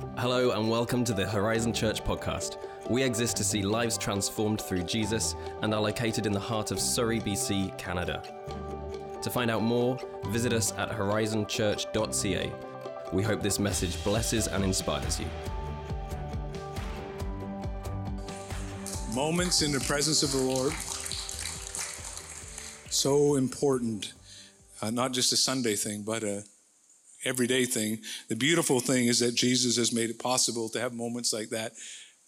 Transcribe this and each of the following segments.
Hello, and welcome to the Horizon Church podcast. We exist to see lives transformed through Jesus and are located in the heart of Surrey, BC, Canada. To find out more, visit us at horizonchurch.ca. We hope this message blesses and inspires you. Moments in the presence of the Lord. So important. Uh, not just a Sunday thing, but a everyday thing. The beautiful thing is that Jesus has made it possible to have moments like that,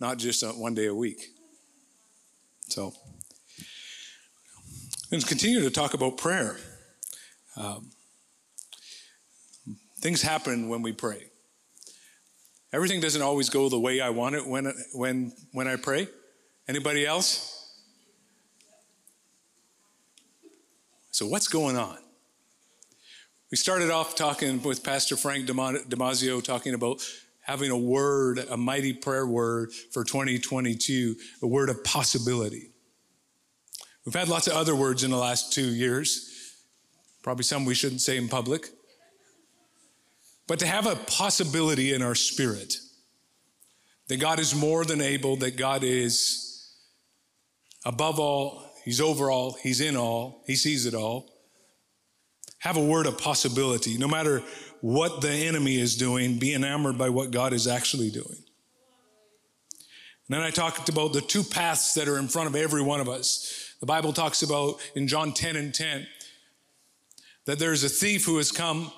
not just one day a week. So, and continue to talk about prayer. Um, things happen when we pray. Everything doesn't always go the way I want it when when when I pray. Anybody else? So what's going on? We started off talking with Pastor Frank Damazio, talking about having a word, a mighty prayer word for 2022, a word of possibility. We've had lots of other words in the last two years, probably some we shouldn't say in public. But to have a possibility in our spirit that God is more than able, that God is above all, He's over all, He's in all, He sees it all have a word of possibility. No matter what the enemy is doing, be enamored by what God is actually doing. And then I talked about the two paths that are in front of every one of us. The Bible talks about in John 10 and 10 that there's a thief who has come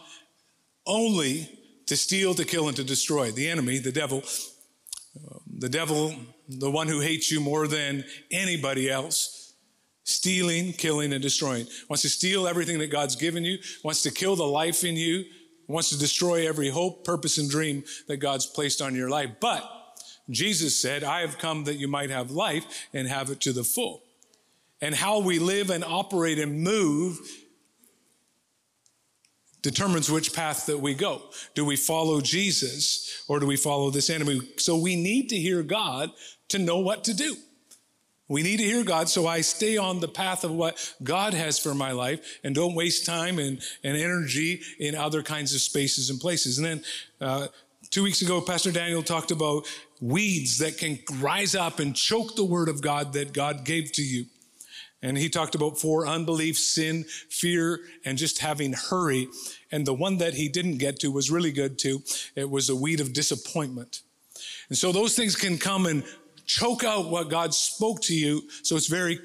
only to steal, to kill, and to destroy. The enemy, the devil, um, the devil, the one who hates you more than anybody else, stealing, killing, and destroying. Wants to steal everything that God's given you, wants to kill the life in you, wants to destroy every hope, purpose, and dream that God's placed on your life. But Jesus said, I have come that you might have life and have it to the full. And how we live and operate and move determines which path that we go. Do we follow Jesus or do we follow this enemy? So we need to hear God to know what to do. We need to hear God, so I stay on the path of what God has for my life and don't waste time and, and energy in other kinds of spaces and places. And then uh, two weeks ago, Pastor Daniel talked about weeds that can rise up and choke the word of God that God gave to you. And he talked about four unbelief, sin, fear, and just having hurry. And the one that he didn't get to was really good too. It was a weed of disappointment. And so those things can come and choke out what God spoke to you. So it's very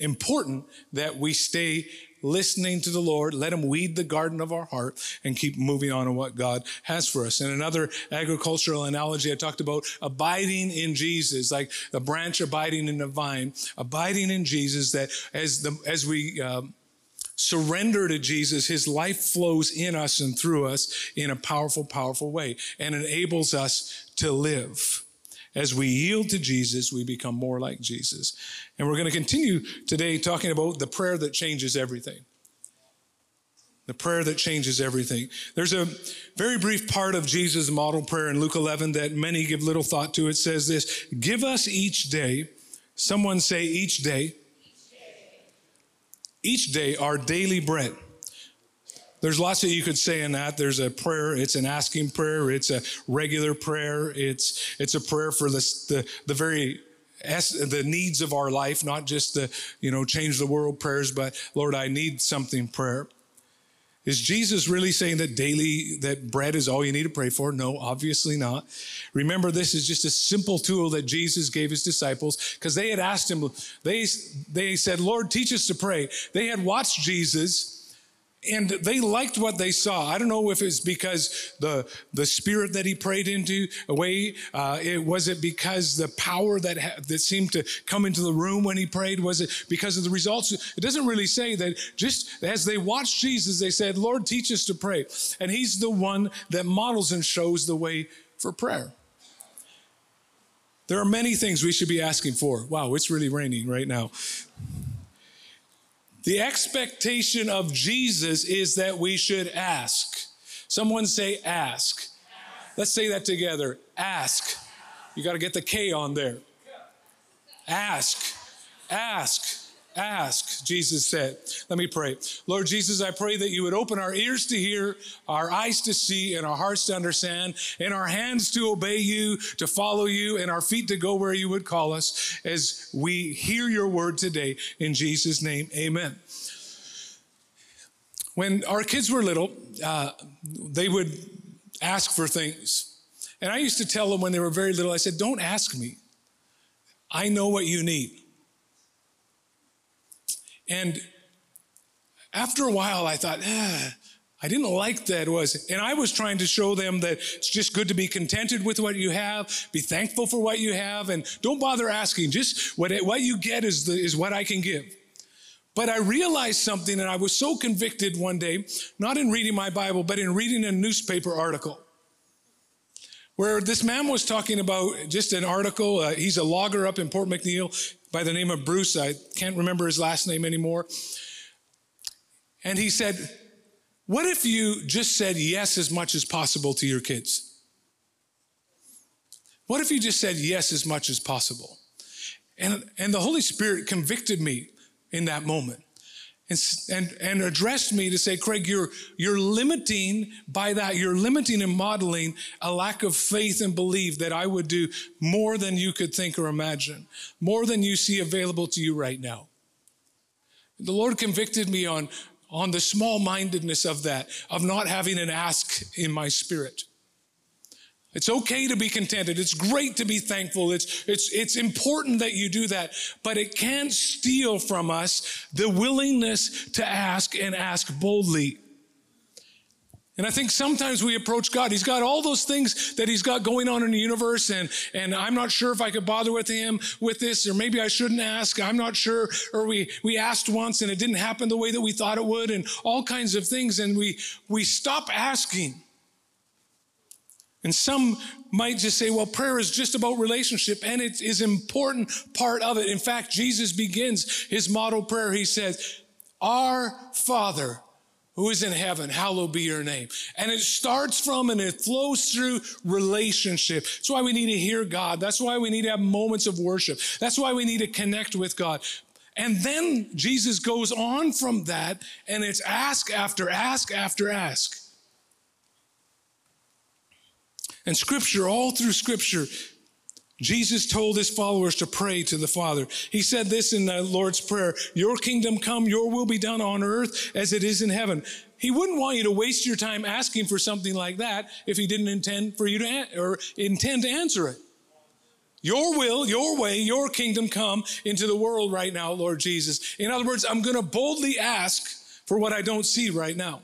important that we stay listening to the Lord, let Him weed the garden of our heart, and keep moving on to what God has for us. And another agricultural analogy, I talked about abiding in Jesus, like a branch abiding in a vine, abiding in Jesus. That as the as we um, surrender to Jesus, His life flows in us and through us in a powerful, powerful way, and enables us to live. As we yield to Jesus, we become more like Jesus. And we're going to continue today talking about the prayer that changes everything. The prayer that changes everything. There's a very brief part of Jesus' model prayer in Luke 11 that many give little thought to. It says this Give us each day, someone say each day, each day our daily bread. There's lots that you could say in that. There's a prayer. It's an asking prayer. It's a regular prayer. It's it's a prayer for the the, the very the needs of our life, not just the you know change the world prayers, but Lord, I need something prayer. Is Jesus really saying that daily that bread is all you need to pray for? No, obviously not. Remember, this is just a simple tool that Jesus gave his disciples because they had asked him. They they said, "Lord, teach us to pray." They had watched Jesus and they liked what they saw. I don't know if it's because the the spirit that he prayed into away. Uh, it was it because the power that ha- that seemed to come into the room when he prayed. Was it because of the results? It doesn't really say that. Just as they watched Jesus, they said, "Lord, teach us to pray," and He's the one that models and shows the way for prayer. There are many things we should be asking for. Wow, it's really raining right now. The expectation of Jesus is that we should ask. Someone say, ask. ask. Let's say that together. Ask. You got to get the K on there. Ask. Ask. Ask, Jesus said. Let me pray. Lord Jesus, I pray that you would open our ears to hear, our eyes to see, and our hearts to understand, and our hands to obey you, to follow you, and our feet to go where you would call us as we hear your word today. In Jesus' name, amen. When our kids were little, uh, they would ask for things. And I used to tell them when they were very little, I said, Don't ask me. I know what you need. And after a while, I thought, ah, I didn't like that was. And I was trying to show them that it's just good to be contented with what you have, be thankful for what you have, and don't bother asking. Just what, what you get is, the, is what I can give. But I realized something, and I was so convicted one day, not in reading my Bible, but in reading a newspaper article where this man was talking about just an article. Uh, he's a logger up in Port McNeill by the name of Bruce. I can't remember his last name anymore. And he said, What if you just said yes as much as possible to your kids? What if you just said yes as much as possible? And, and the Holy Spirit convicted me in that moment and, and, addressed me to say, Craig, you're, you're limiting by that, you're limiting and modeling a lack of faith and belief that I would do more than you could think or imagine, more than you see available to you right now. The Lord convicted me on, on the small mindedness of that, of not having an ask in my spirit. It's okay to be contented. It's great to be thankful. It's, it's, it's important that you do that, but it can't steal from us the willingness to ask and ask boldly. And I think sometimes we approach God. He's got all those things that he's got going on in the universe, and, and I'm not sure if I could bother with him with this, or maybe I shouldn't ask. I'm not sure. Or we, we asked once and it didn't happen the way that we thought it would, and all kinds of things. And we, we stop asking. And some might just say, well, prayer is just about relationship, and it is important part of it. In fact, Jesus begins his model prayer. He says, Our Father who is in heaven, hallowed be your name. And it starts from and it flows through relationship. That's why we need to hear God. That's why we need to have moments of worship. That's why we need to connect with God. And then Jesus goes on from that, and it's ask after ask after ask. And scripture, all through scripture, Jesus told his followers to pray to the Father. He said this in the Lord's Prayer Your kingdom come, your will be done on earth as it is in heaven. He wouldn't want you to waste your time asking for something like that if he didn't intend for you to, or intend to answer it. Your will, your way, your kingdom come into the world right now, Lord Jesus. In other words, I'm going to boldly ask for what I don't see right now.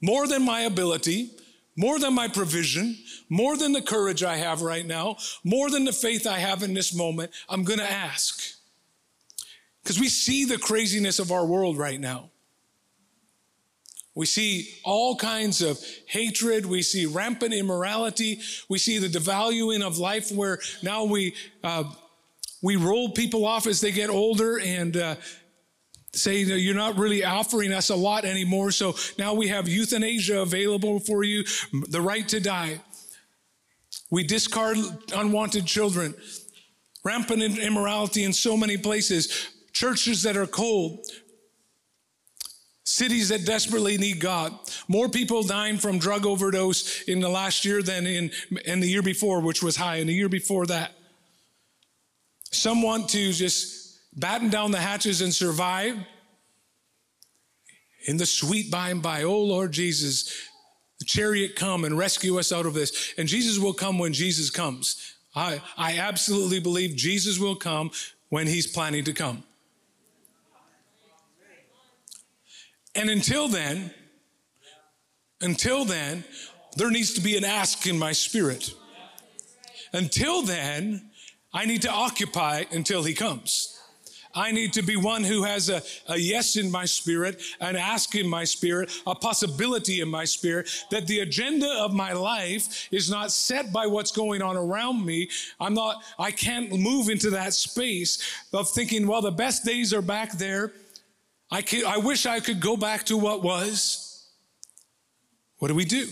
More than my ability, more than my provision, more than the courage I have right now, more than the faith I have in this moment, I'm going to ask. Because we see the craziness of our world right now. We see all kinds of hatred. We see rampant immorality. We see the devaluing of life where now we, uh, we roll people off as they get older and, uh, say you're not really offering us a lot anymore. So now we have euthanasia available for you, the right to die. We discard unwanted children, rampant immorality in so many places, churches that are cold, cities that desperately need God. More people dying from drug overdose in the last year than in, in the year before, which was high, and the year before that. Some want to just batten down the hatches and survive in the sweet by and by. Oh Lord Jesus, the chariot come and rescue us out of this. And Jesus will come when Jesus comes. I, I absolutely believe Jesus will come when he's planning to come. And until then, until then, there needs to be an ask in my spirit. Until then, I need to occupy until he comes. I need to be one who has a, a, yes in my spirit, an ask in my spirit, a possibility in my spirit, that the agenda of my life is not set by what's going on around me. I'm not, I can't move into that space of thinking, well, the best days are back there. I, can, I wish I could go back to what was. What do we do?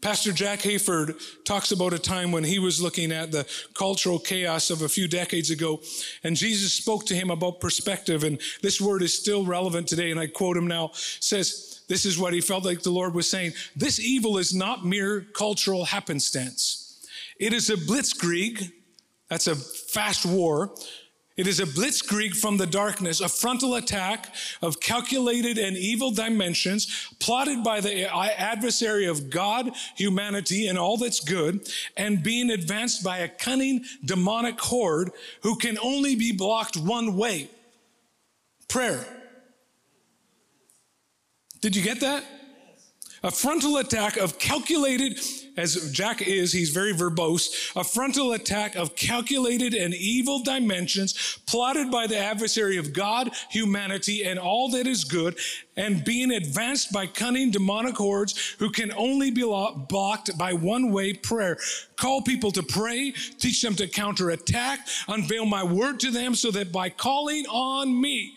Pastor Jack Hayford talks about a time when he was looking at the cultural chaos of a few decades ago, and Jesus spoke to him about perspective. And this word is still relevant today, and I quote him now says, This is what he felt like the Lord was saying. This evil is not mere cultural happenstance, it is a blitzkrieg, that's a fast war it is a blitzkrieg from the darkness, a frontal attack of calculated and evil dimensions plotted by the adversary of God, humanity, and all that's good, and being advanced by a cunning demonic horde who can only be blocked one way prayer. Did you get that? A frontal attack of calculated as Jack is, he's very verbose, a frontal attack of calculated and evil dimensions plotted by the adversary of God, humanity, and all that is good, and being advanced by cunning demonic hordes who can only be blocked by one way prayer. Call people to pray, teach them to counterattack, unveil my word to them so that by calling on me,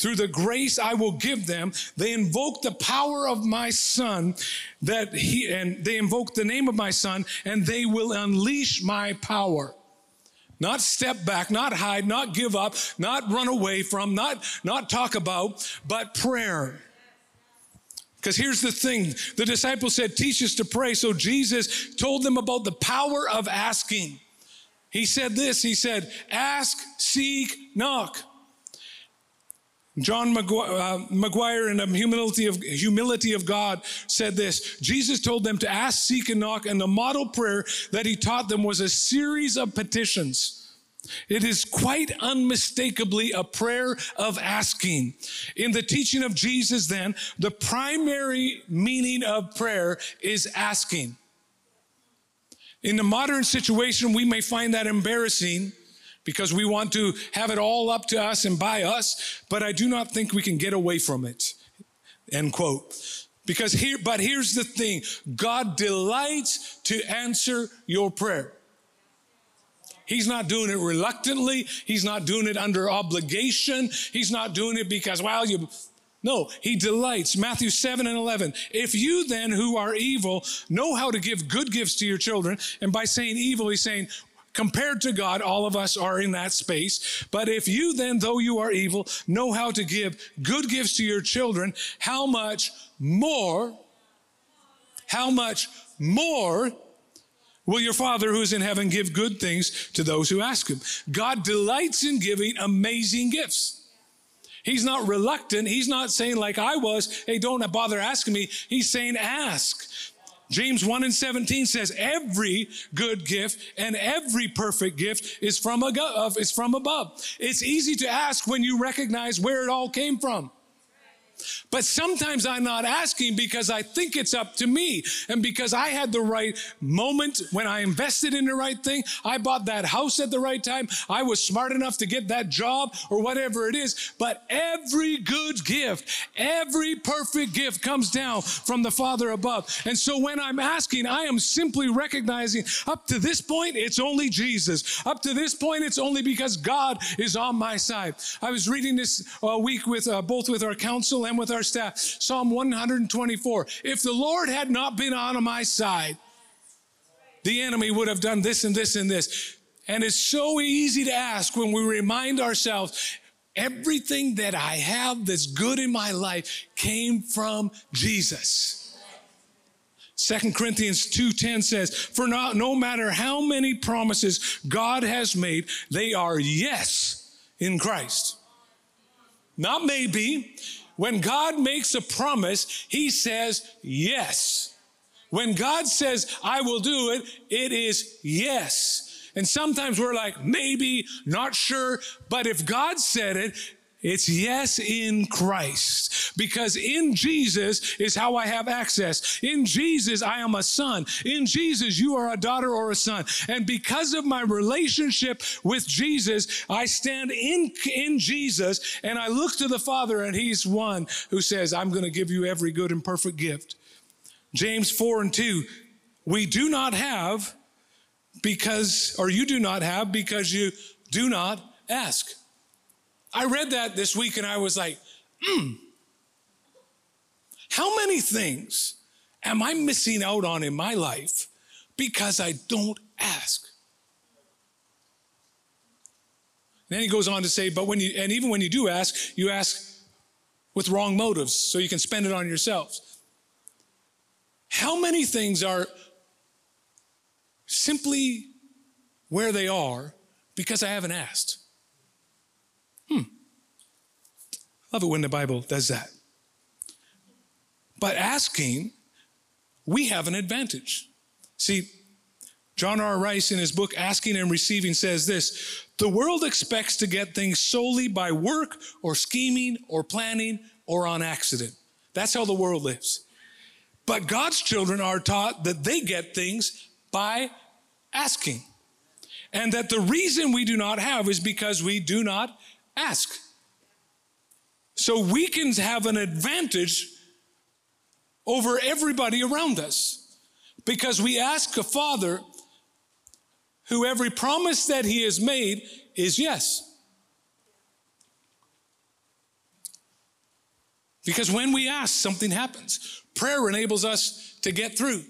through the grace I will give them, they invoke the power of my son that he, and they invoke the name of my son and they will unleash my power. Not step back, not hide, not give up, not run away from, not, not talk about, but prayer. Because here's the thing the disciples said, Teach us to pray. So Jesus told them about the power of asking. He said this He said, Ask, seek, knock. John McGuire, uh, in the humility of, humility of God said this Jesus told them to ask, seek, and knock, and the model prayer that he taught them was a series of petitions. It is quite unmistakably a prayer of asking. In the teaching of Jesus, then, the primary meaning of prayer is asking. In the modern situation, we may find that embarrassing because we want to have it all up to us and by us, but I do not think we can get away from it. End quote. Because here, but here's the thing God delights to answer your prayer. He's not doing it reluctantly. He's not doing it under obligation. He's not doing it because, well, you. No, he delights. Matthew 7 and 11. If you then, who are evil, know how to give good gifts to your children, and by saying evil, he's saying, Compared to God, all of us are in that space. But if you then, though you are evil, know how to give good gifts to your children, how much more, how much more will your Father who is in heaven give good things to those who ask him? God delights in giving amazing gifts. He's not reluctant. He's not saying, like I was, hey, don't bother asking me. He's saying, ask. James 1 and 17 says, every good gift and every perfect gift is from, a, is from above. It's easy to ask when you recognize where it all came from. But sometimes I'm not asking because I think it's up to me. And because I had the right moment when I invested in the right thing, I bought that house at the right time, I was smart enough to get that job or whatever it is. But every good gift, every perfect gift comes down from the Father above. And so when I'm asking, I am simply recognizing up to this point, it's only Jesus. Up to this point, it's only because God is on my side. I was reading this uh, week with uh, both with our council with our staff. Psalm 124. If the Lord had not been on my side, the enemy would have done this and this and this. And it's so easy to ask when we remind ourselves everything that I have that's good in my life came from Jesus. Second Corinthians 2:10 says, "For not, no matter how many promises God has made, they are yes in Christ." Not maybe, when God makes a promise, he says yes. When God says, I will do it, it is yes. And sometimes we're like, maybe, not sure. But if God said it, it's yes in Christ. Because in Jesus is how I have access. In Jesus, I am a son. In Jesus, you are a daughter or a son. And because of my relationship with Jesus, I stand in, in Jesus and I look to the Father, and He's one who says, I'm going to give you every good and perfect gift. James 4 and 2, we do not have because, or you do not have because you do not ask. I read that this week and I was like, hmm, how many things am I missing out on in my life because I don't ask? And then he goes on to say, but when you, and even when you do ask, you ask with wrong motives so you can spend it on yourselves. How many things are simply where they are because I haven't asked? Hmm. Love it when the Bible does that. But asking, we have an advantage. See, John R. Rice, in his book Asking and Receiving, says this The world expects to get things solely by work or scheming or planning or on accident. That's how the world lives. But God's children are taught that they get things by asking. And that the reason we do not have is because we do not ask. So we can have an advantage over everybody around us because we ask a father who every promise that he has made is yes. Because when we ask, something happens. Prayer enables us to get through.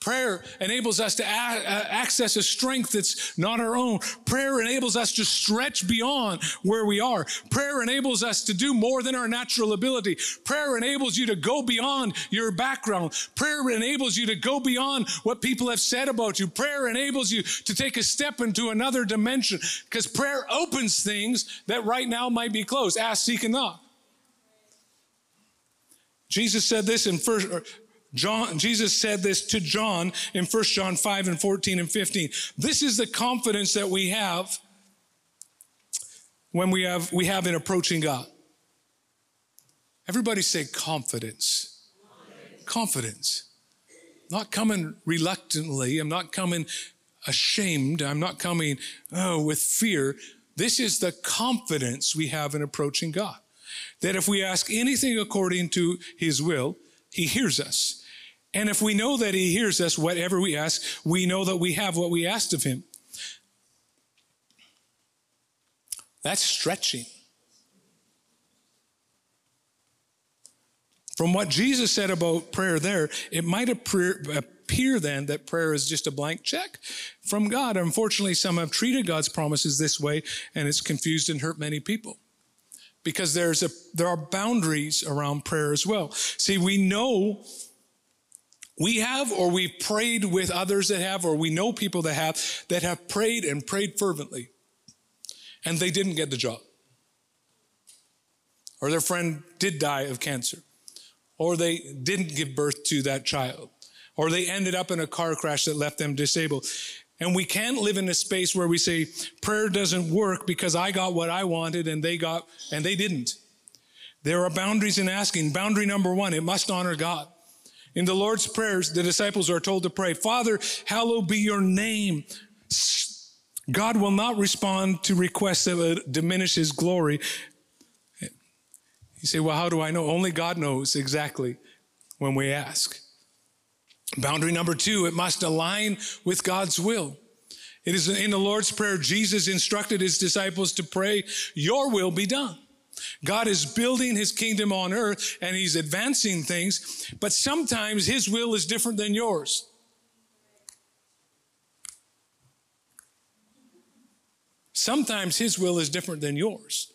Prayer enables us to a- access a strength that's not our own. Prayer enables us to stretch beyond where we are. Prayer enables us to do more than our natural ability. Prayer enables you to go beyond your background. Prayer enables you to go beyond what people have said about you. Prayer enables you to take a step into another dimension because prayer opens things that right now might be closed. Ask, seek, and knock. Jesus said this in first, John, Jesus said this to John in 1 John 5 and 14 and 15. This is the confidence that we have when we have, we have in approaching God. Everybody say confidence. Confidence. confidence. Not coming reluctantly. I'm not coming ashamed. I'm not coming oh, with fear. This is the confidence we have in approaching God. That if we ask anything according to his will, he hears us. And if we know that he hears us, whatever we ask, we know that we have what we asked of him. That's stretching. From what Jesus said about prayer there, it might appear, then that prayer is just a blank check from God. Unfortunately, some have treated God's promises this way, and it's confused and hurt many people because there's a, there are boundaries around prayer as well. See, we know we have, or we've prayed with others that have, or we know people that have, that have prayed and prayed fervently, and they didn't get the job. Or their friend did die of cancer, or they didn't give birth to that child, or they ended up in a car crash that left them disabled. And we can't live in a space where we say prayer doesn't work because I got what I wanted and they got, and they didn't. There are boundaries in asking. Boundary number one, it must honor God. In the Lord's prayers, the disciples are told to pray, Father, hallowed be your name. God will not respond to requests that diminish his glory. You say, well, how do I know? Only God knows exactly when we ask. Boundary number two, it must align with God's will. It is in the Lord's Prayer, Jesus instructed his disciples to pray, Your will be done. God is building his kingdom on earth and he's advancing things, but sometimes his will is different than yours. Sometimes his will is different than yours.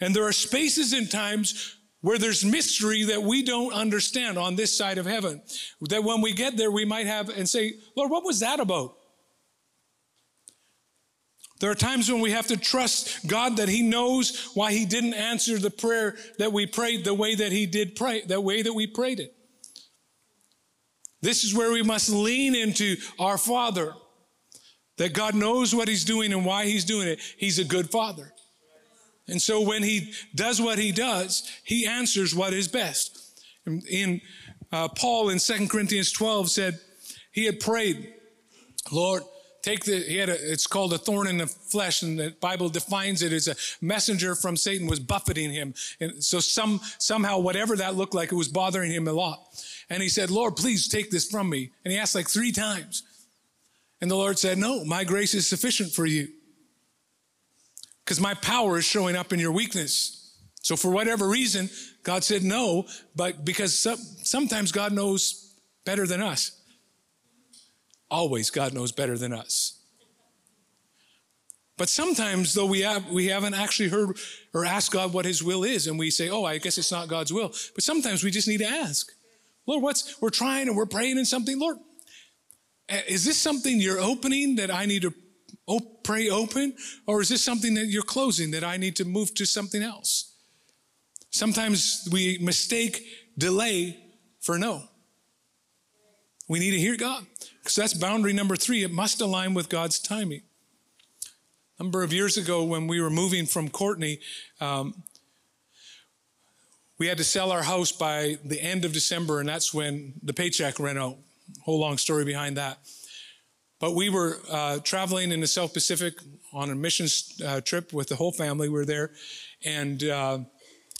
And there are spaces and times where there's mystery that we don't understand on this side of heaven. That when we get there, we might have and say, Lord, what was that about? There are times when we have to trust God that He knows why He didn't answer the prayer that we prayed the way that He did pray, the way that we prayed it. This is where we must lean into our Father, that God knows what He's doing and why He's doing it. He's a good Father. And so when He does what He does, He answers what is best. In uh, Paul in 2 Corinthians 12 said, He had prayed, Lord, take the he had a it's called a thorn in the flesh and the bible defines it as a messenger from satan was buffeting him. And so some somehow whatever that looked like it was bothering him a lot. And he said lord please take this from me. And he asked like three times. And the lord said no my grace is sufficient for you because my power is showing up in your weakness. So for whatever reason god said no but because some, sometimes god knows better than us. Always, God knows better than us. But sometimes, though, we, have, we haven't actually heard or asked God what His will is, and we say, oh, I guess it's not God's will. But sometimes we just need to ask. Lord, what's, we're trying and we're praying in something. Lord, eh, is this something you're opening that I need to pray open? Or is this something that you're closing that I need to move to something else? Sometimes we mistake delay for no. We need to hear God because that's boundary number three. It must align with God's timing. A number of years ago, when we were moving from Courtenay, um, we had to sell our house by the end of December, and that's when the paycheck ran out. Whole long story behind that. But we were uh, traveling in the South Pacific on a missions uh, trip with the whole family. We were there, and uh,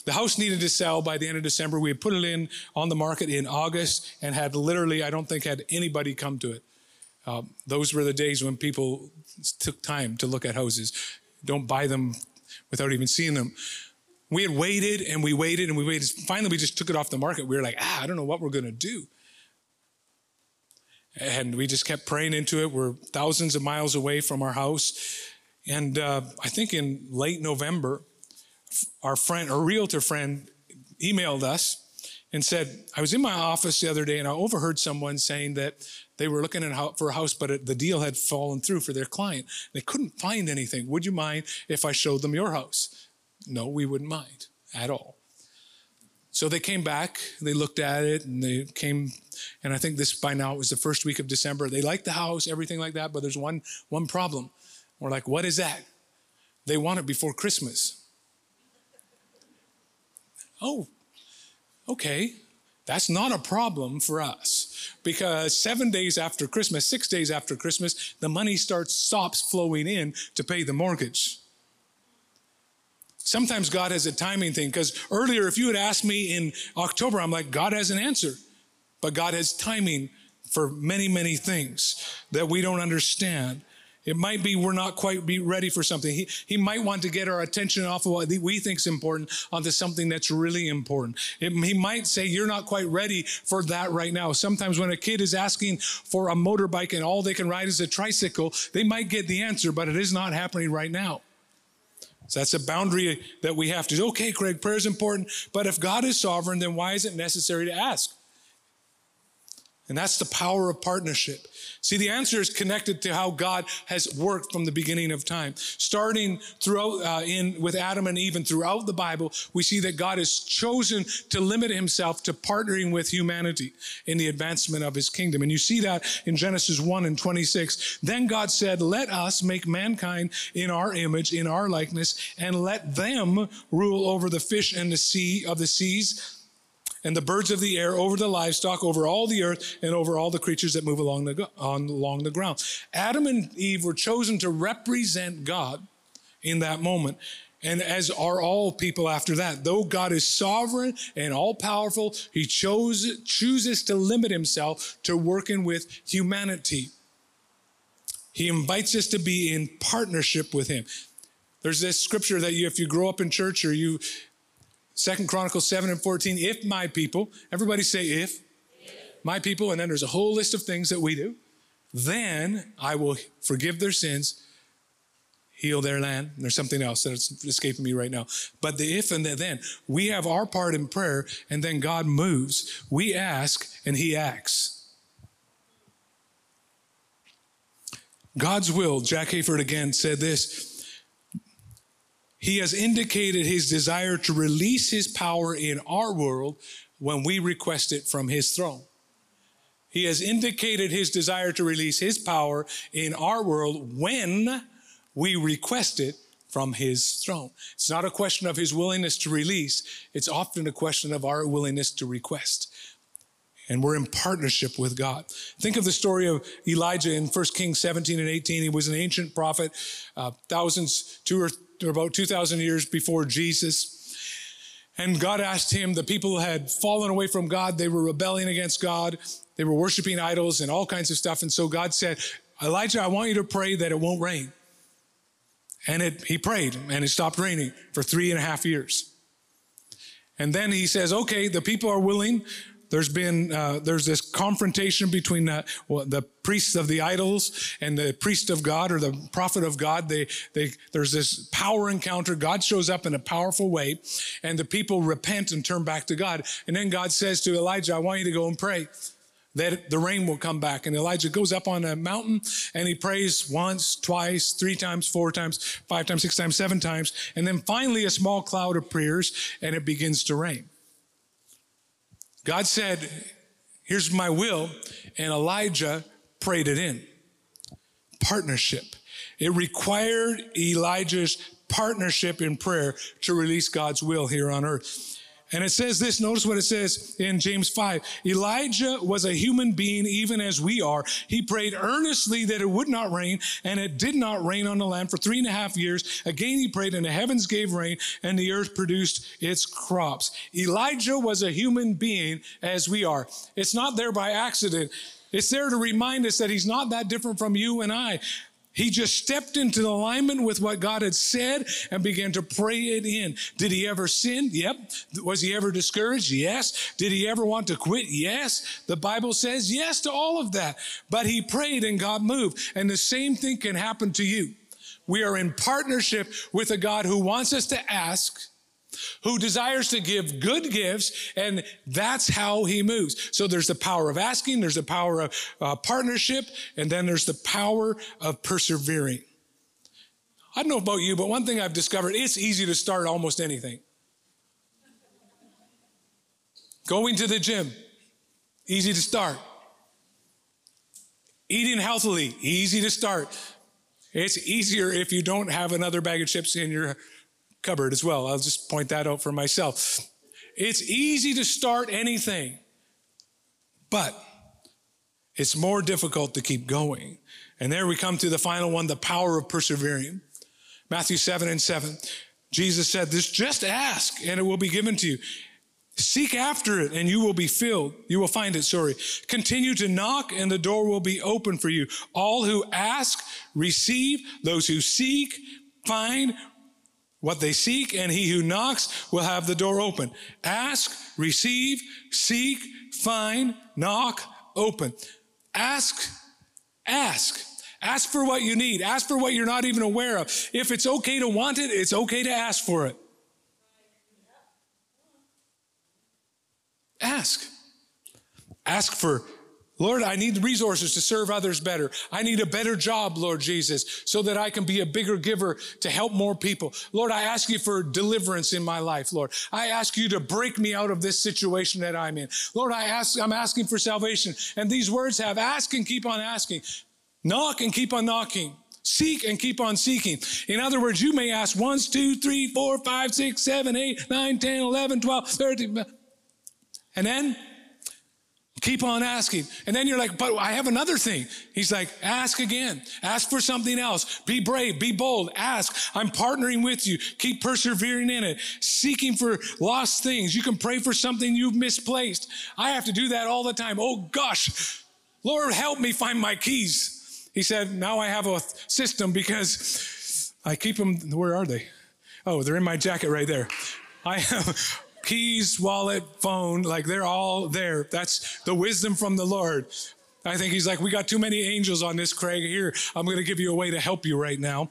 the house needed to sell by the end of December. We had put it in on the market in August and had literally, I don't think, had anybody come to it. Uh, those were the days when people took time to look at houses. Don't buy them without even seeing them. We had waited and we waited and we waited. Finally, we just took it off the market. We were like, ah, I don't know what we're going to do. And we just kept praying into it. We're thousands of miles away from our house. And uh, I think in late November, our friend, our realtor friend, emailed us and said, I was in my office the other day and I overheard someone saying that they were looking for a house, but the deal had fallen through for their client. They couldn't find anything. Would you mind if I showed them your house? No, we wouldn't mind at all. So they came back, they looked at it, and they came, and I think this by now it was the first week of December. They liked the house, everything like that, but there's one one problem. We're like, what is that? They want it before Christmas. Oh, okay. That's not a problem for us because seven days after Christmas, six days after Christmas, the money starts stops flowing in to pay the mortgage. Sometimes God has a timing thing because earlier, if you had asked me in October, I'm like, God has an answer, but God has timing for many, many things that we don't understand. It might be we're not quite be ready for something. He, he might want to get our attention off of what we think is important onto something that's really important. It, he might say, You're not quite ready for that right now. Sometimes when a kid is asking for a motorbike and all they can ride is a tricycle, they might get the answer, but it is not happening right now. So that's a boundary that we have to. Okay, Craig, prayer is important, but if God is sovereign, then why is it necessary to ask? And that's the power of partnership. See, the answer is connected to how God has worked from the beginning of time. Starting throughout uh, in with Adam and Eve and throughout the Bible, we see that God has chosen to limit himself to partnering with humanity in the advancement of his kingdom. And you see that in Genesis 1 and 26. Then God said, Let us make mankind in our image, in our likeness, and let them rule over the fish and the sea of the seas and the birds of the air, over the livestock, over all the earth, and over all the creatures that move along the, on, along the ground. Adam and Eve were chosen to represent God in that moment. And as are all people after that. Though God is sovereign and all powerful, he chose, chooses to limit himself to working with humanity. He invites us to be in partnership with him. There's this scripture that you, if you grow up in church or you Second Chronicles 7 and 14, if my people, everybody say if, if, my people, and then there's a whole list of things that we do, then I will forgive their sins, heal their land. And there's something else that's escaping me right now. But the if and the then, we have our part in prayer, and then God moves. We ask, and He acts. God's will, Jack Hayford again said this he has indicated his desire to release his power in our world when we request it from his throne. He has indicated his desire to release his power in our world when we request it from his throne. It's not a question of his willingness to release, it's often a question of our willingness to request. And we're in partnership with God. Think of the story of Elijah in 1 Kings 17 and 18. He was an ancient prophet, uh, thousands, two or about 2,000 years before Jesus. And God asked him, the people had fallen away from God. They were rebelling against God. They were worshiping idols and all kinds of stuff. And so God said, Elijah, I want you to pray that it won't rain. And it, he prayed and it stopped raining for three and a half years. And then he says, okay, the people are willing. There's been uh, there's this confrontation between uh, well, the priests of the idols and the priest of God or the prophet of God. They they there's this power encounter. God shows up in a powerful way, and the people repent and turn back to God. And then God says to Elijah, "I want you to go and pray." That the rain will come back. And Elijah goes up on a mountain and he prays once, twice, three times, four times, five times, six times, seven times. And then finally a small cloud appears and it begins to rain. God said, Here's my will. And Elijah prayed it in. Partnership. It required Elijah's partnership in prayer to release God's will here on earth. And it says this, notice what it says in James 5. Elijah was a human being even as we are. He prayed earnestly that it would not rain, and it did not rain on the land for three and a half years. Again, he prayed, and the heavens gave rain, and the earth produced its crops. Elijah was a human being as we are. It's not there by accident. It's there to remind us that he's not that different from you and I. He just stepped into alignment with what God had said and began to pray it in. Did he ever sin? Yep. Was he ever discouraged? Yes. Did he ever want to quit? Yes. The Bible says yes to all of that. But he prayed and God moved. And the same thing can happen to you. We are in partnership with a God who wants us to ask who desires to give good gifts, and that's how he moves. So there's the power of asking, there's the power of uh, partnership, and then there's the power of persevering. I don't know about you, but one thing I've discovered it's easy to start almost anything. Going to the gym, easy to start. Eating healthily, easy to start. It's easier if you don't have another bag of chips in your cupboard as well. I'll just point that out for myself. It's easy to start anything, but it's more difficult to keep going. And there we come to the final one, the power of persevering. Matthew 7 and 7. Jesus said this, just ask and it will be given to you. Seek after it and you will be filled. You will find it, sorry. Continue to knock and the door will be open for you. All who ask, receive. Those who seek, find what they seek, and he who knocks will have the door open. Ask, receive, seek, find, knock, open. Ask, ask. Ask for what you need. Ask for what you're not even aware of. If it's okay to want it, it's okay to ask for it. Ask. Ask for Lord, I need resources to serve others better. I need a better job, Lord Jesus, so that I can be a bigger giver to help more people. Lord, I ask you for deliverance in my life, Lord. I ask you to break me out of this situation that I'm in. Lord, I ask, I'm asking for salvation. And these words have ask and keep on asking. Knock and keep on knocking. Seek and keep on seeking. In other words, you may ask once, two, three, four, five, six, seven, eight, nine, ten, eleven, twelve, thirteen, and then Keep on asking. And then you're like, but I have another thing. He's like, ask again. Ask for something else. Be brave. Be bold. Ask. I'm partnering with you. Keep persevering in it. Seeking for lost things. You can pray for something you've misplaced. I have to do that all the time. Oh gosh. Lord, help me find my keys. He said, now I have a system because I keep them. Where are they? Oh, they're in my jacket right there. I have, keys, wallet, phone, like they're all there. That's the wisdom from the Lord. I think he's like, we got too many angels on this, Craig. Here, I'm going to give you a way to help you right now.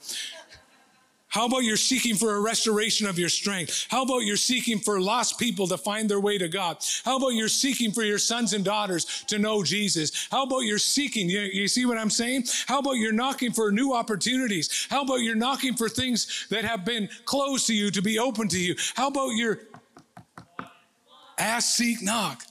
How about you're seeking for a restoration of your strength? How about you're seeking for lost people to find their way to God? How about you're seeking for your sons and daughters to know Jesus? How about you're seeking? You, you see what I'm saying? How about you're knocking for new opportunities? How about you're knocking for things that have been closed to you to be open to you? How about you're Ask, seek, knock.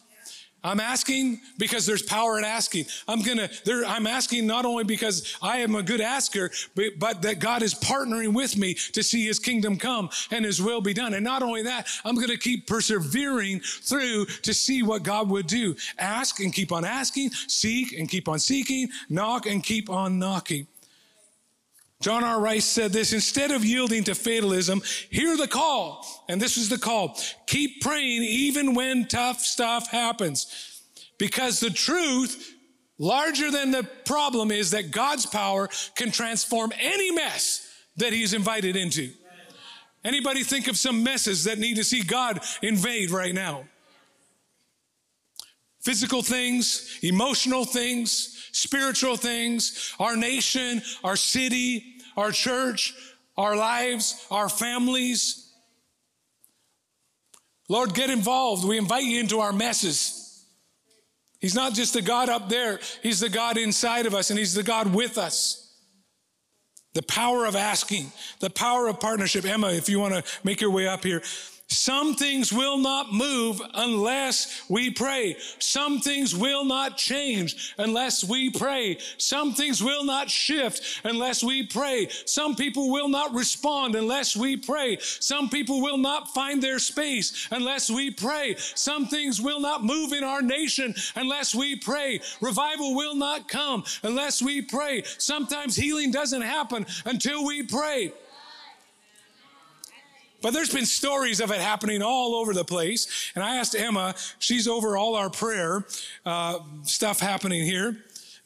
I'm asking because there's power in asking. I'm gonna, there, I'm asking not only because I am a good asker, but, but that God is partnering with me to see his kingdom come and his will be done. And not only that, I'm gonna keep persevering through to see what God would do. Ask and keep on asking, seek and keep on seeking, knock and keep on knocking. John R. Rice said this instead of yielding to fatalism, hear the call. And this is the call. Keep praying even when tough stuff happens. Because the truth, larger than the problem, is that God's power can transform any mess that He's invited into. Anybody think of some messes that need to see God invade right now? physical things, emotional things, spiritual things, our nation, our city, our church, our lives, our families. Lord, get involved. We invite you into our messes. He's not just the God up there, He's the God inside of us, and He's the God with us. The power of asking, the power of partnership. Emma, if you want to make your way up here. Some things will not move unless we pray. Some things will not change unless we pray. Some things will not shift unless we pray. Some people will not respond unless we pray. Some people will not find their space unless we pray. Some things will not move in our nation unless we pray. Revival will not come unless we pray. Sometimes healing doesn't happen until we pray. But there's been stories of it happening all over the place. And I asked Emma, she's over all our prayer uh, stuff happening here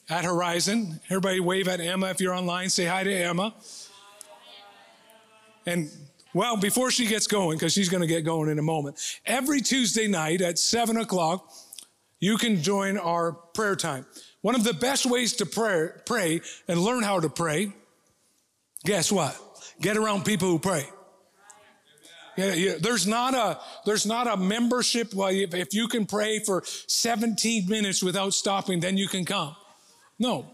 at Horizon. Everybody wave at Emma if you're online. Say hi to Emma. And well, before she gets going, because she's going to get going in a moment, every Tuesday night at 7 o'clock, you can join our prayer time. One of the best ways to pray, pray and learn how to pray, guess what? Get around people who pray. Yeah, yeah, there's not a there's not a membership. Well, if you can pray for 17 minutes without stopping, then you can come. No.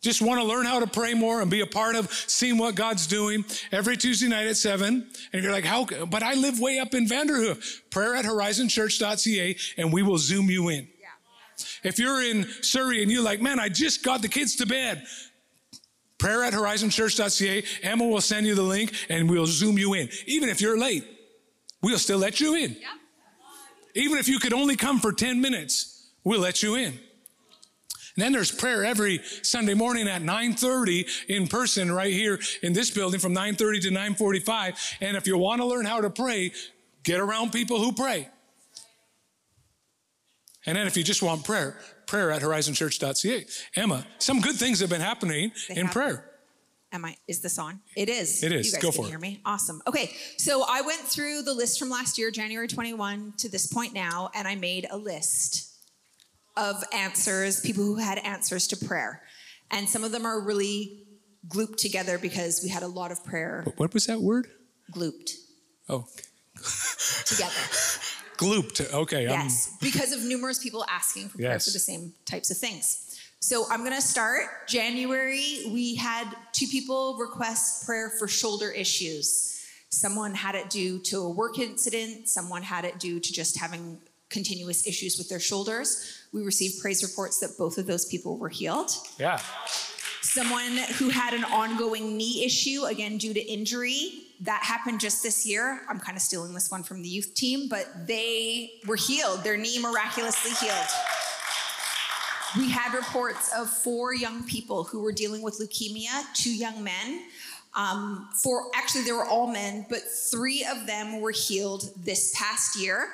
Just want to learn how to pray more and be a part of seeing what God's doing every Tuesday night at seven. And you're like, how? But I live way up in Vanderhoof. Prayer at horizonchurch.ca, and we will zoom you in. If you're in Surrey and you're like, man, I just got the kids to bed, prayer at horizonchurch.ca. Emma will send you the link and we'll zoom you in. Even if you're late, we'll still let you in. Even if you could only come for 10 minutes, we'll let you in. And then there's prayer every Sunday morning at 9:30 in person right here in this building from 9:30 to 9:45. And if you want to learn how to pray, get around people who pray. And then if you just want prayer, prayer at horizonchurch.ca. Emma, some good things have been happening they in prayer. Am I? Is this on? It is. It is. You guys Go can for hear it. me. Awesome. Okay, so I went through the list from last year, January 21 to this point now, and I made a list of answers, people who had answers to prayer, and some of them are really glooped together because we had a lot of prayer. What was that word? Glooped. Oh. together. Glooped. Okay. Yes, I'm... because of numerous people asking for prayer yes. for the same types of things. So I'm going to start. January, we had two people request prayer for shoulder issues. Someone had it due to a work incident, someone had it due to just having continuous issues with their shoulders. We received praise reports that both of those people were healed. Yeah. Someone who had an ongoing knee issue, again, due to injury, that happened just this year. I'm kind of stealing this one from the youth team, but they were healed, their knee miraculously healed. We had reports of four young people who were dealing with leukemia, two young men. Um, for actually, they were all men, but three of them were healed this past year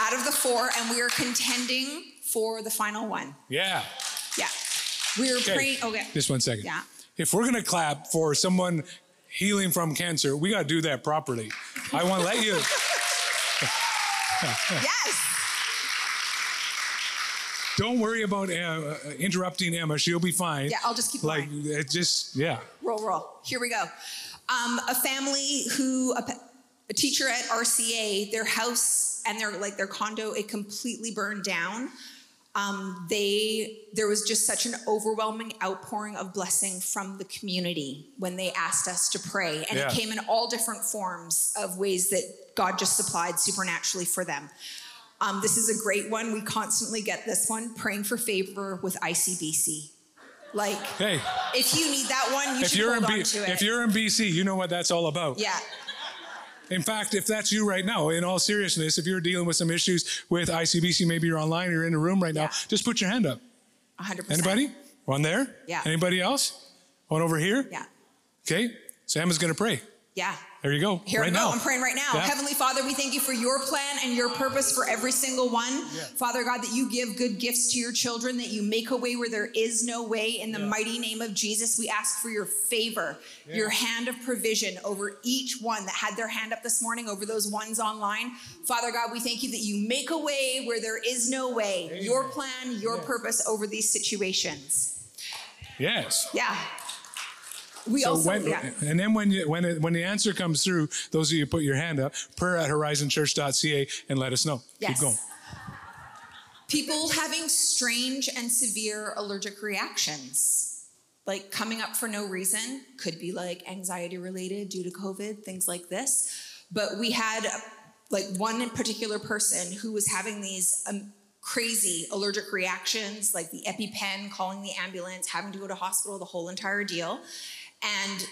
out of the four, and we are contending for the final one. Yeah. Yeah. We were Okay. praying. Okay. Just one second. Yeah. If we're going to clap for someone healing from cancer, we got to do that properly. I want to let you. Yes. Don't worry about uh, interrupting Emma. She'll be fine. Yeah, I'll just keep like going. it just yeah. Roll, roll. Here we go. Um, a family who, a, a teacher at RCA, their house and their like their condo, it completely burned down. Um, they there was just such an overwhelming outpouring of blessing from the community when they asked us to pray, and Yeah. it came in all different forms of ways that God just supplied supernaturally for them. Um, this is a great one. We constantly get this one praying for favor with ICBC. Like, Hey, if you need that one, you if should you're in hold B- on to it. if you're in BC, you know what that's all about. yeah, In fact, if that's you right now, in all seriousness, if you're dealing with some issues with ICBC, maybe you're online, you're in the room right now, Yeah. just put your hand up. 100%. Anybody? One there? Yeah. Anybody else? One over here? Yeah. Okay. Sam is going to pray. Yeah. There you go. Here right I go. now. I'm praying right now. Yeah. Heavenly Father, we thank you for your plan and your purpose for every single one. Father God, that you give good gifts to your children, that you make a way where there is no way. In the mighty name of Jesus, we ask for your favor, your hand of provision over each one that had their hand up this morning, over those ones online. Father God, we thank you that you make a way where there is no way. Your plan, your purpose over these situations. Yes. Yeah. We So also, when, yeah. and then when you, when it, when the answer comes through, those of you put your hand up, prayer at horizonchurch.ca and let us know. Yes. Keep going. People having strange and severe allergic reactions, like coming up for no reason, could be like anxiety related due to COVID, things like this. But we had like one particular person who was having these um, crazy allergic reactions, like the EpiPen, calling the ambulance, having to go to hospital, the whole entire deal. And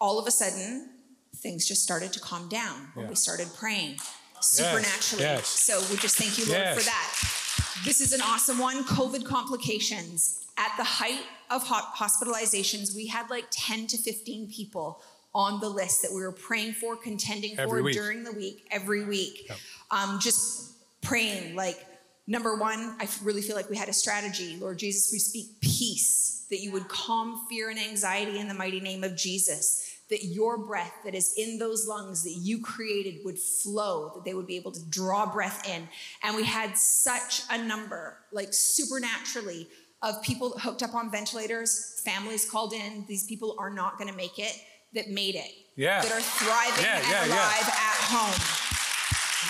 all of a sudden, things just started to calm down when Yeah. we started praying supernaturally. yes. So we just thank you, Lord, Yes. for that. This is an awesome one COVID complications. At the height of hospitalizations, we had like 10 to 15 people on the list that we were praying for, contending Every for week. during the week, every week. Um, just praying, like, number one, I really feel like we had a strategy. Lord Jesus, we speak peace, that you would calm fear and anxiety in the mighty name of Jesus that your breath that is in those lungs that you created would flow, that they would be able to draw breath in. And we had such a number, like supernaturally, of people hooked up on ventilators, families called in, these people are not gonna make it, that made it. Yeah. That are thriving Yeah, and yeah, alive at home.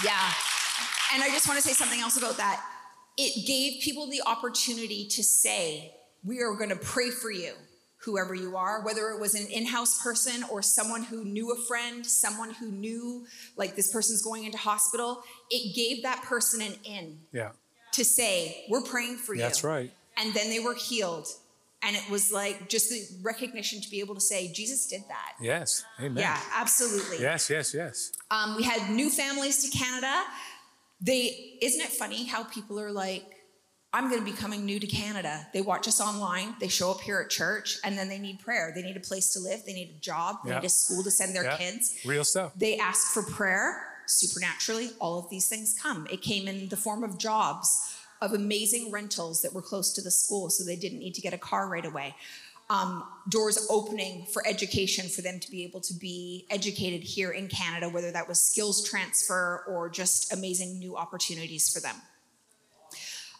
Yeah. And I just want to say something else about that. It gave people the opportunity to say, We are going to pray for you, whoever you are, whether it was an in house person or someone who knew a friend, someone who knew, like, this person's going into hospital. It gave that person an in Yeah. to say, We're praying for you. That's right. And then they were healed. And it was like just the recognition to be able to say, Jesus did that. Yes. Amen. Yeah, absolutely. Yes, yes, yes. Um, we had new families to Canada. They isn't it funny how people are like, I'm going to be coming new to Canada. They watch us online. They show up here at church, and then they need prayer. They need a place to live. They need a job. They Yeah. need a school to send their Yeah. kids. Real stuff. They ask for prayer. Supernaturally, all of these things come. It came in the form of jobs, of amazing rentals that were close to the school, so they didn't need to get a car right away. Um, doors opening for education for them to be able to be educated here in Canada, whether that was skills transfer or just amazing new opportunities for them.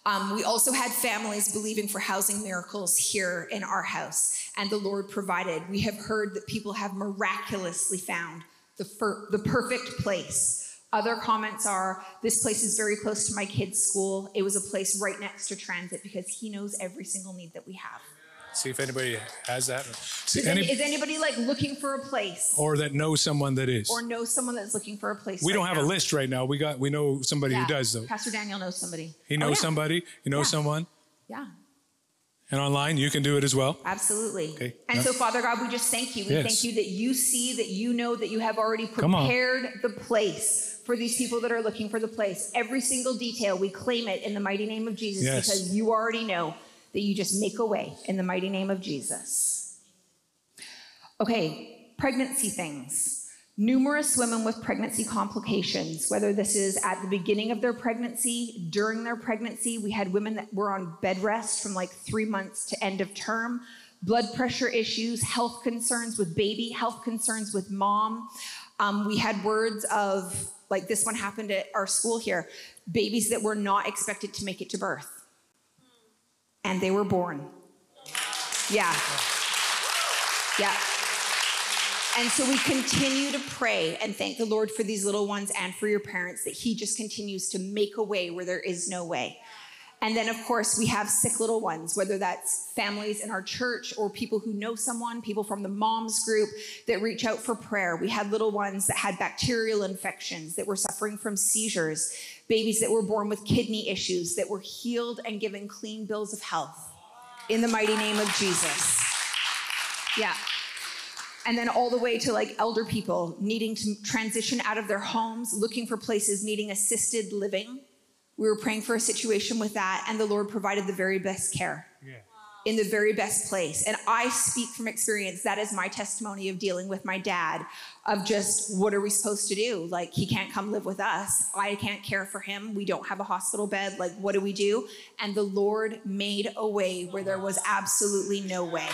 Um, we also had families believing for housing miracles here in our house, and the Lord provided. We have heard that people have miraculously found the, fir- the perfect place. Other comments are this place is very close to my kid's school. It was a place right next to transit because he knows every single need that we have. See if anybody has that. See, Is, any- any, is anybody like looking for a place or that knows someone that is. or knows someone that's looking for a place? we don't right have a list right now. We got we know somebody Yeah. who does though. Pastor Daniel knows somebody. He Oh, knows yeah. somebody. You know Yeah. someone. Yeah. And online, you can do it as well. Absolutely. Okay. And so, Father God, we just thank you. We Yes. thank you that you see, that you know, that you have already prepared the place for these people that are looking for the place. Every single detail, we claim it in the mighty name of Jesus Yes. because you already know that you just make a way in the mighty name of Jesus. Okay, pregnancy things. Numerous women with pregnancy complications, whether this is at the beginning of their pregnancy, during their pregnancy. We had women that were on bed rest from like three months to end of term, blood pressure issues, health concerns with baby, health concerns with mom. Um, we had words of, like this one happened at our school here, babies that were not expected to make it to birth. And they were born. Yeah. Yeah. And so we continue to pray and thank the Lord for these little ones and for your parents that He just continues to make a way where there is no way. And then, of course, we have sick little ones, whether that's families in our church or people who know someone, people from the moms group that reach out for prayer. We had little ones that had bacterial infections, that were suffering from seizures, babies that were born with kidney issues, that were healed and given clean bills of health in the mighty name of Jesus. Yeah. And then all the way to like elder people needing to transition out of their homes, looking for places needing assisted living. We were praying for a situation with that, and the Lord provided the very best care. Yeah. in the very best place. And I speak from experience. That is my testimony of dealing with my dad, of just what are we supposed to do? Like, he can't come live with us. I can't care for him. We don't have a hospital bed. Like, what do we do? And the Lord made a way where there was absolutely no way.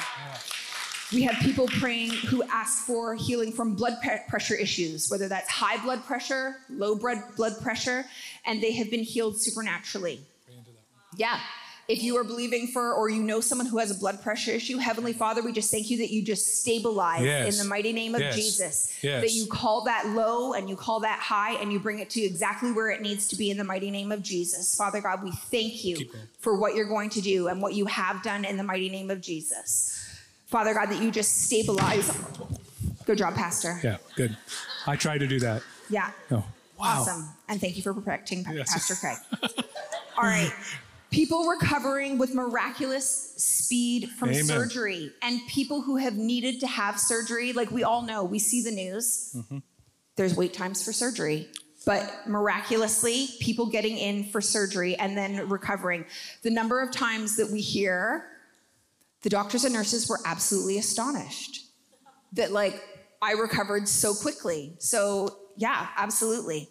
We have people praying who ask for healing from blood pressure issues, whether that's high blood pressure, low blood pressure, and they have been healed supernaturally. Yeah. If you are believing for, or you know someone who has a blood pressure issue, Heavenly Father, we just thank you that you just stabilize yes. in the mighty name of yes. Jesus. Yes. That you call that low and you call that high and you bring it to exactly where it needs to be in the mighty name of Jesus. Father God, we thank you for what you're going to do and what you have done in the mighty name of Jesus. Father God, that you just stabilize. Good job, Pastor. Yeah, good. I try to do that. Yeah. Oh, wow. Awesome. And thank you for protecting yes. Pastor Craig. All right people recovering with miraculous speed from Amen. surgery, and people who have needed to have surgery. Like we all know, we see the news. Mm-hmm. There's wait times for surgery, but miraculously, people getting in for surgery and then recovering. The number of times that we hear the doctors and nurses were absolutely astonished that, like, I recovered so quickly. So, yeah, absolutely.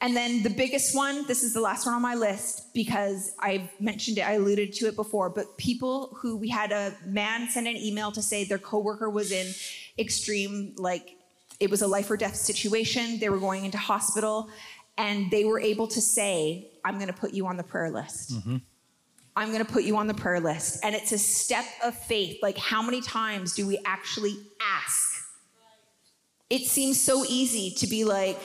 And then the biggest one, this is the last one on my list because I've mentioned it, I alluded to it before, but people who we had a man send an email to say their coworker was in extreme, like it was a life or death situation. They were going into hospital and they were able to say, I'm going to put you on the prayer list. Mm-hmm. I'm going to put you on the prayer list. And it's a step of faith. Like, how many times do we actually ask? It seems so easy to be like,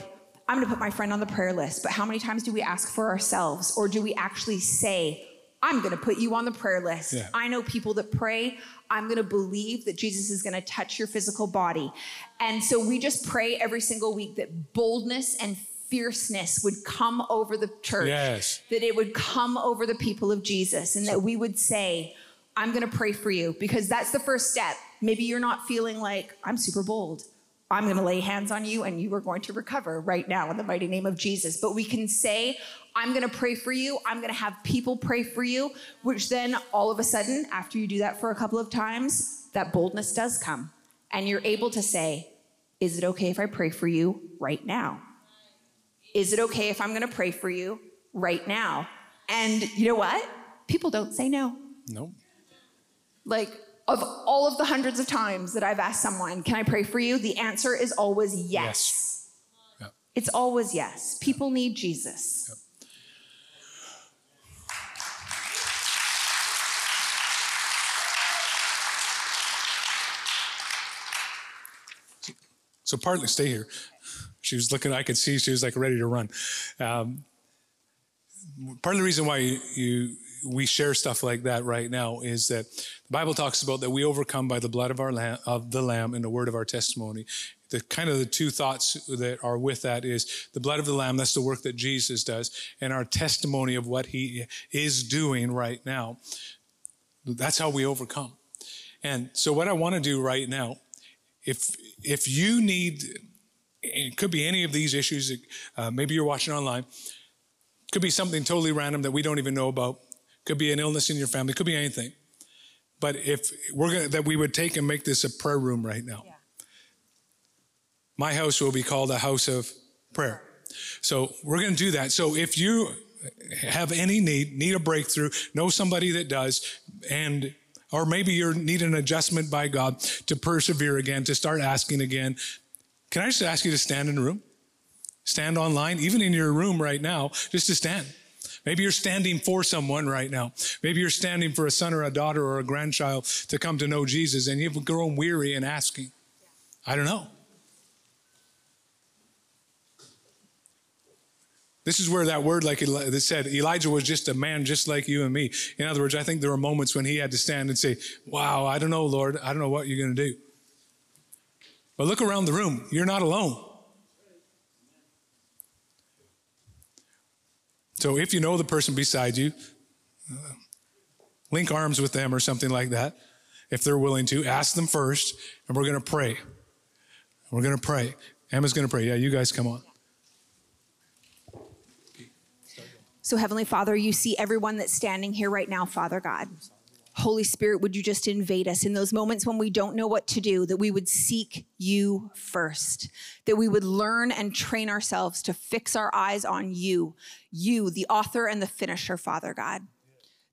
I'm going to put my friend on the prayer list. But how many times do we ask for ourselves? Or do we actually say, I'm going to put you on the prayer list? Yeah. I know people that pray. I'm going to believe that Jesus is going to touch your physical body. And so we just pray every single week that boldness and fierceness would come over the church, yes. that it would come over the people of Jesus, and that we would say, I'm going to pray for you because that's the first step. Maybe you're not feeling like I'm super bold. I'm going to lay hands on you and you are going to recover right now in the mighty name of Jesus. But we can say, I'm going to pray for you. I'm going to have people pray for you, which then all of a sudden, after you do that for a couple of times, that boldness does come. And you're able to say, Is it okay if I pray for you right now? Is it okay if I'm going to pray for you right now? And you know what? People don't say no. No. Like, of all of the hundreds of times that I've asked someone, Can I pray for you? The answer is always yes. yes. Yep. It's always yes. People need Jesus. Yep. So partly stay here. She was looking, I could see she was like ready to run. Um, part of the reason why you, you we share stuff like that right now is that the Bible talks about that we overcome by the blood of our lamb, of the lamb and the word of our testimony. The kind of the two thoughts that are with that is the blood of the lamb, that's the work that Jesus does, and our testimony of what he is doing right now. That's how we overcome. And so what I want to do right now, if if you need it could be any of these issues, uh, maybe you're watching online, could be something totally random that we don't even know about could be an illness in your family, could be anything. But if we're going to, that we would take and make this a prayer room right now. Yeah. My house will be called a house of prayer. So we're going to do that. So if you have any need, need a breakthrough, know somebody that does, and or maybe you need an adjustment by God to persevere again, to start asking again. Can I just ask you to stand in the room? Stand online, even in your room right now, just to stand. Maybe you're standing for someone right now. Maybe you're standing for a son or a daughter or a grandchild to come to know Jesus and you've grown weary in asking. I don't know. This is where that word, like it said, Elijah was just a man just like you and me. In other words, I think there were moments when he had to stand and say, Wow, I don't know, Lord. I don't know what you're going to do. But look around the room. You're not alone. So if you know the person beside you, uh, link arms with them or something like that. If they're willing to, ask them first, and we're going to pray. We're going to pray. Emma's going to pray. Yeah, you guys come on. So, Heavenly Father, you see everyone that's standing here right now, Father God. Holy Spirit, would you just invade us in those moments when we don't know what to do, that we would seek you first, that we would learn and train ourselves to fix our eyes on you, you, the author and the finisher, Father God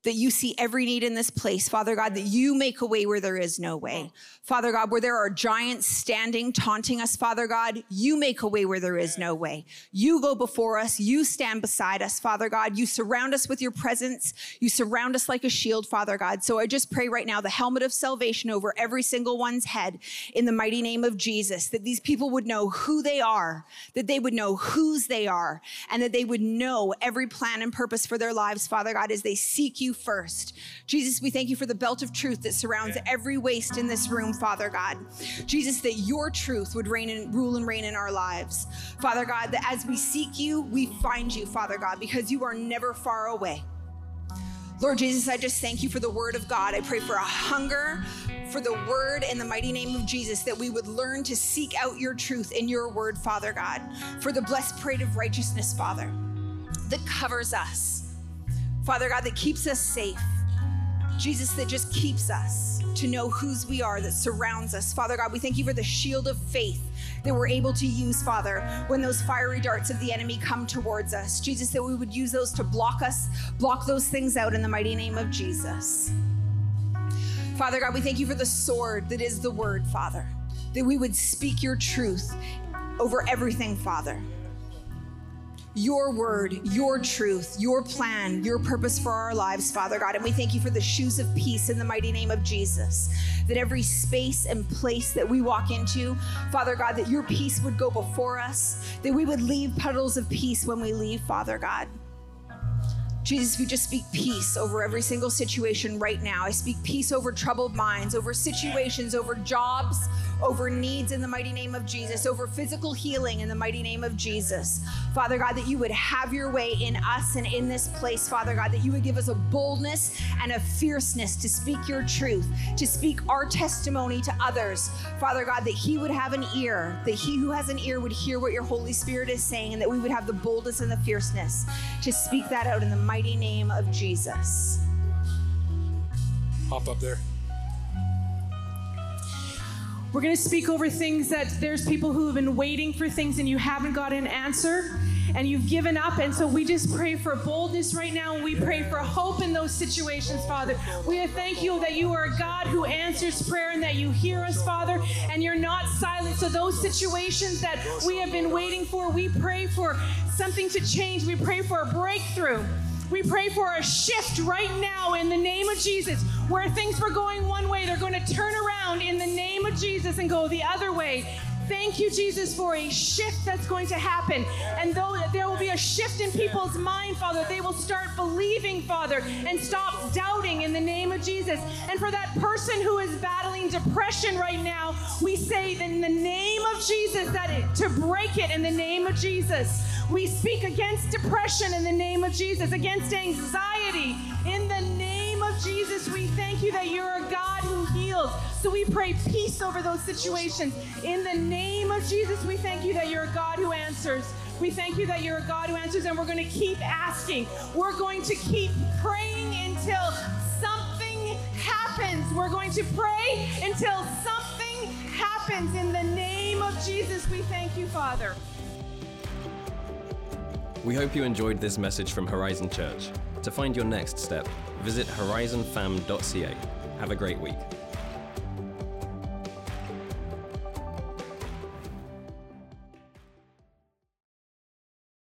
that you see every need in this place, Father God, that you make a way where there is no way. Father God, where there are giants standing, taunting us, Father God, you make a way where there is no way. You go before us, you stand beside us, Father God. You surround us with your presence, you surround us like a shield, Father God. So I just pray right now the helmet of salvation over every single one's head in the mighty name of Jesus, that these people would know who they are, that they would know whose they are, and that they would know every plan and purpose for their lives, Father God, as they seek you first. Jesus, we thank you for the belt of truth that surrounds every waist in this room, Father God. Jesus, that your truth would reign and rule and reign in our lives. Father God, that as we seek you, we find you, Father God, because you are never far away. Lord Jesus, I just thank you for the word of God. I pray for a hunger for the word in the mighty name of Jesus that we would learn to seek out your truth in your word, Father God, for the breastplate of righteousness, Father, that covers us Father God, that keeps us safe. Jesus, that just keeps us to know whose we are, that surrounds us. Father God, we thank you for the shield of faith that we're able to use, Father, when those fiery darts of the enemy come towards us. Jesus, that we would use those to block us, block those things out in the mighty name of Jesus. Father God, we thank you for the sword that is the word, Father, that we would speak your truth over everything, Father your word, your truth, your plan, your purpose for our lives, Father God. And we thank you for the shoes of peace in the mighty name of Jesus. That every space and place that we walk into, Father God, that your peace would go before us, that we would leave puddles of peace when we leave, Father God. Jesus, we just speak peace over every single situation right now. I speak peace over troubled minds, over situations, over jobs, over needs in the mighty name of Jesus, over physical healing in the mighty name of Jesus. Father God, that you would have your way in us and in this place, Father God, that you would give us a boldness and a fierceness to speak your truth, to speak our testimony to others. Father God, that he would have an ear, that he who has an ear would hear what your Holy Spirit is saying, and that we would have the boldness and the fierceness to speak that out in the mighty name of Jesus. Hop up there. We're going to speak over things that there's people who have been waiting for things and you haven't got an answer and you've given up. And so we just pray for boldness right now and we pray for hope in those situations, Father. We thank you that you are a God who answers prayer and that you hear us, Father, and you're not silent. So those situations that we have been waiting for, we pray for something to change. We pray for a breakthrough. We pray for a shift right now in the name of Jesus. Where things were going one way, they're going to turn around in the name of Jesus and go the other way. Thank you, Jesus, for a shift that's going to happen. And though there will be a shift in people's mind, Father, they will start believing, Father, and stop doubting in the name of Jesus. And for that person who is battling depression right now, we say in the name of Jesus that it, to break it in the name of Jesus. We speak against depression in the name of Jesus, against anxiety in the name of Jesus. We thank you that you're So we pray peace over those situations. In the name of Jesus, we thank you that you're a God who answers. We thank you that you're a God who answers, and we're going to keep asking. We're going to keep praying until something happens. We're going to pray until something happens. In the name of Jesus, we thank you, Father. We hope you enjoyed this message from Horizon Church. To find your next step, visit horizonfam.ca. Have a great week.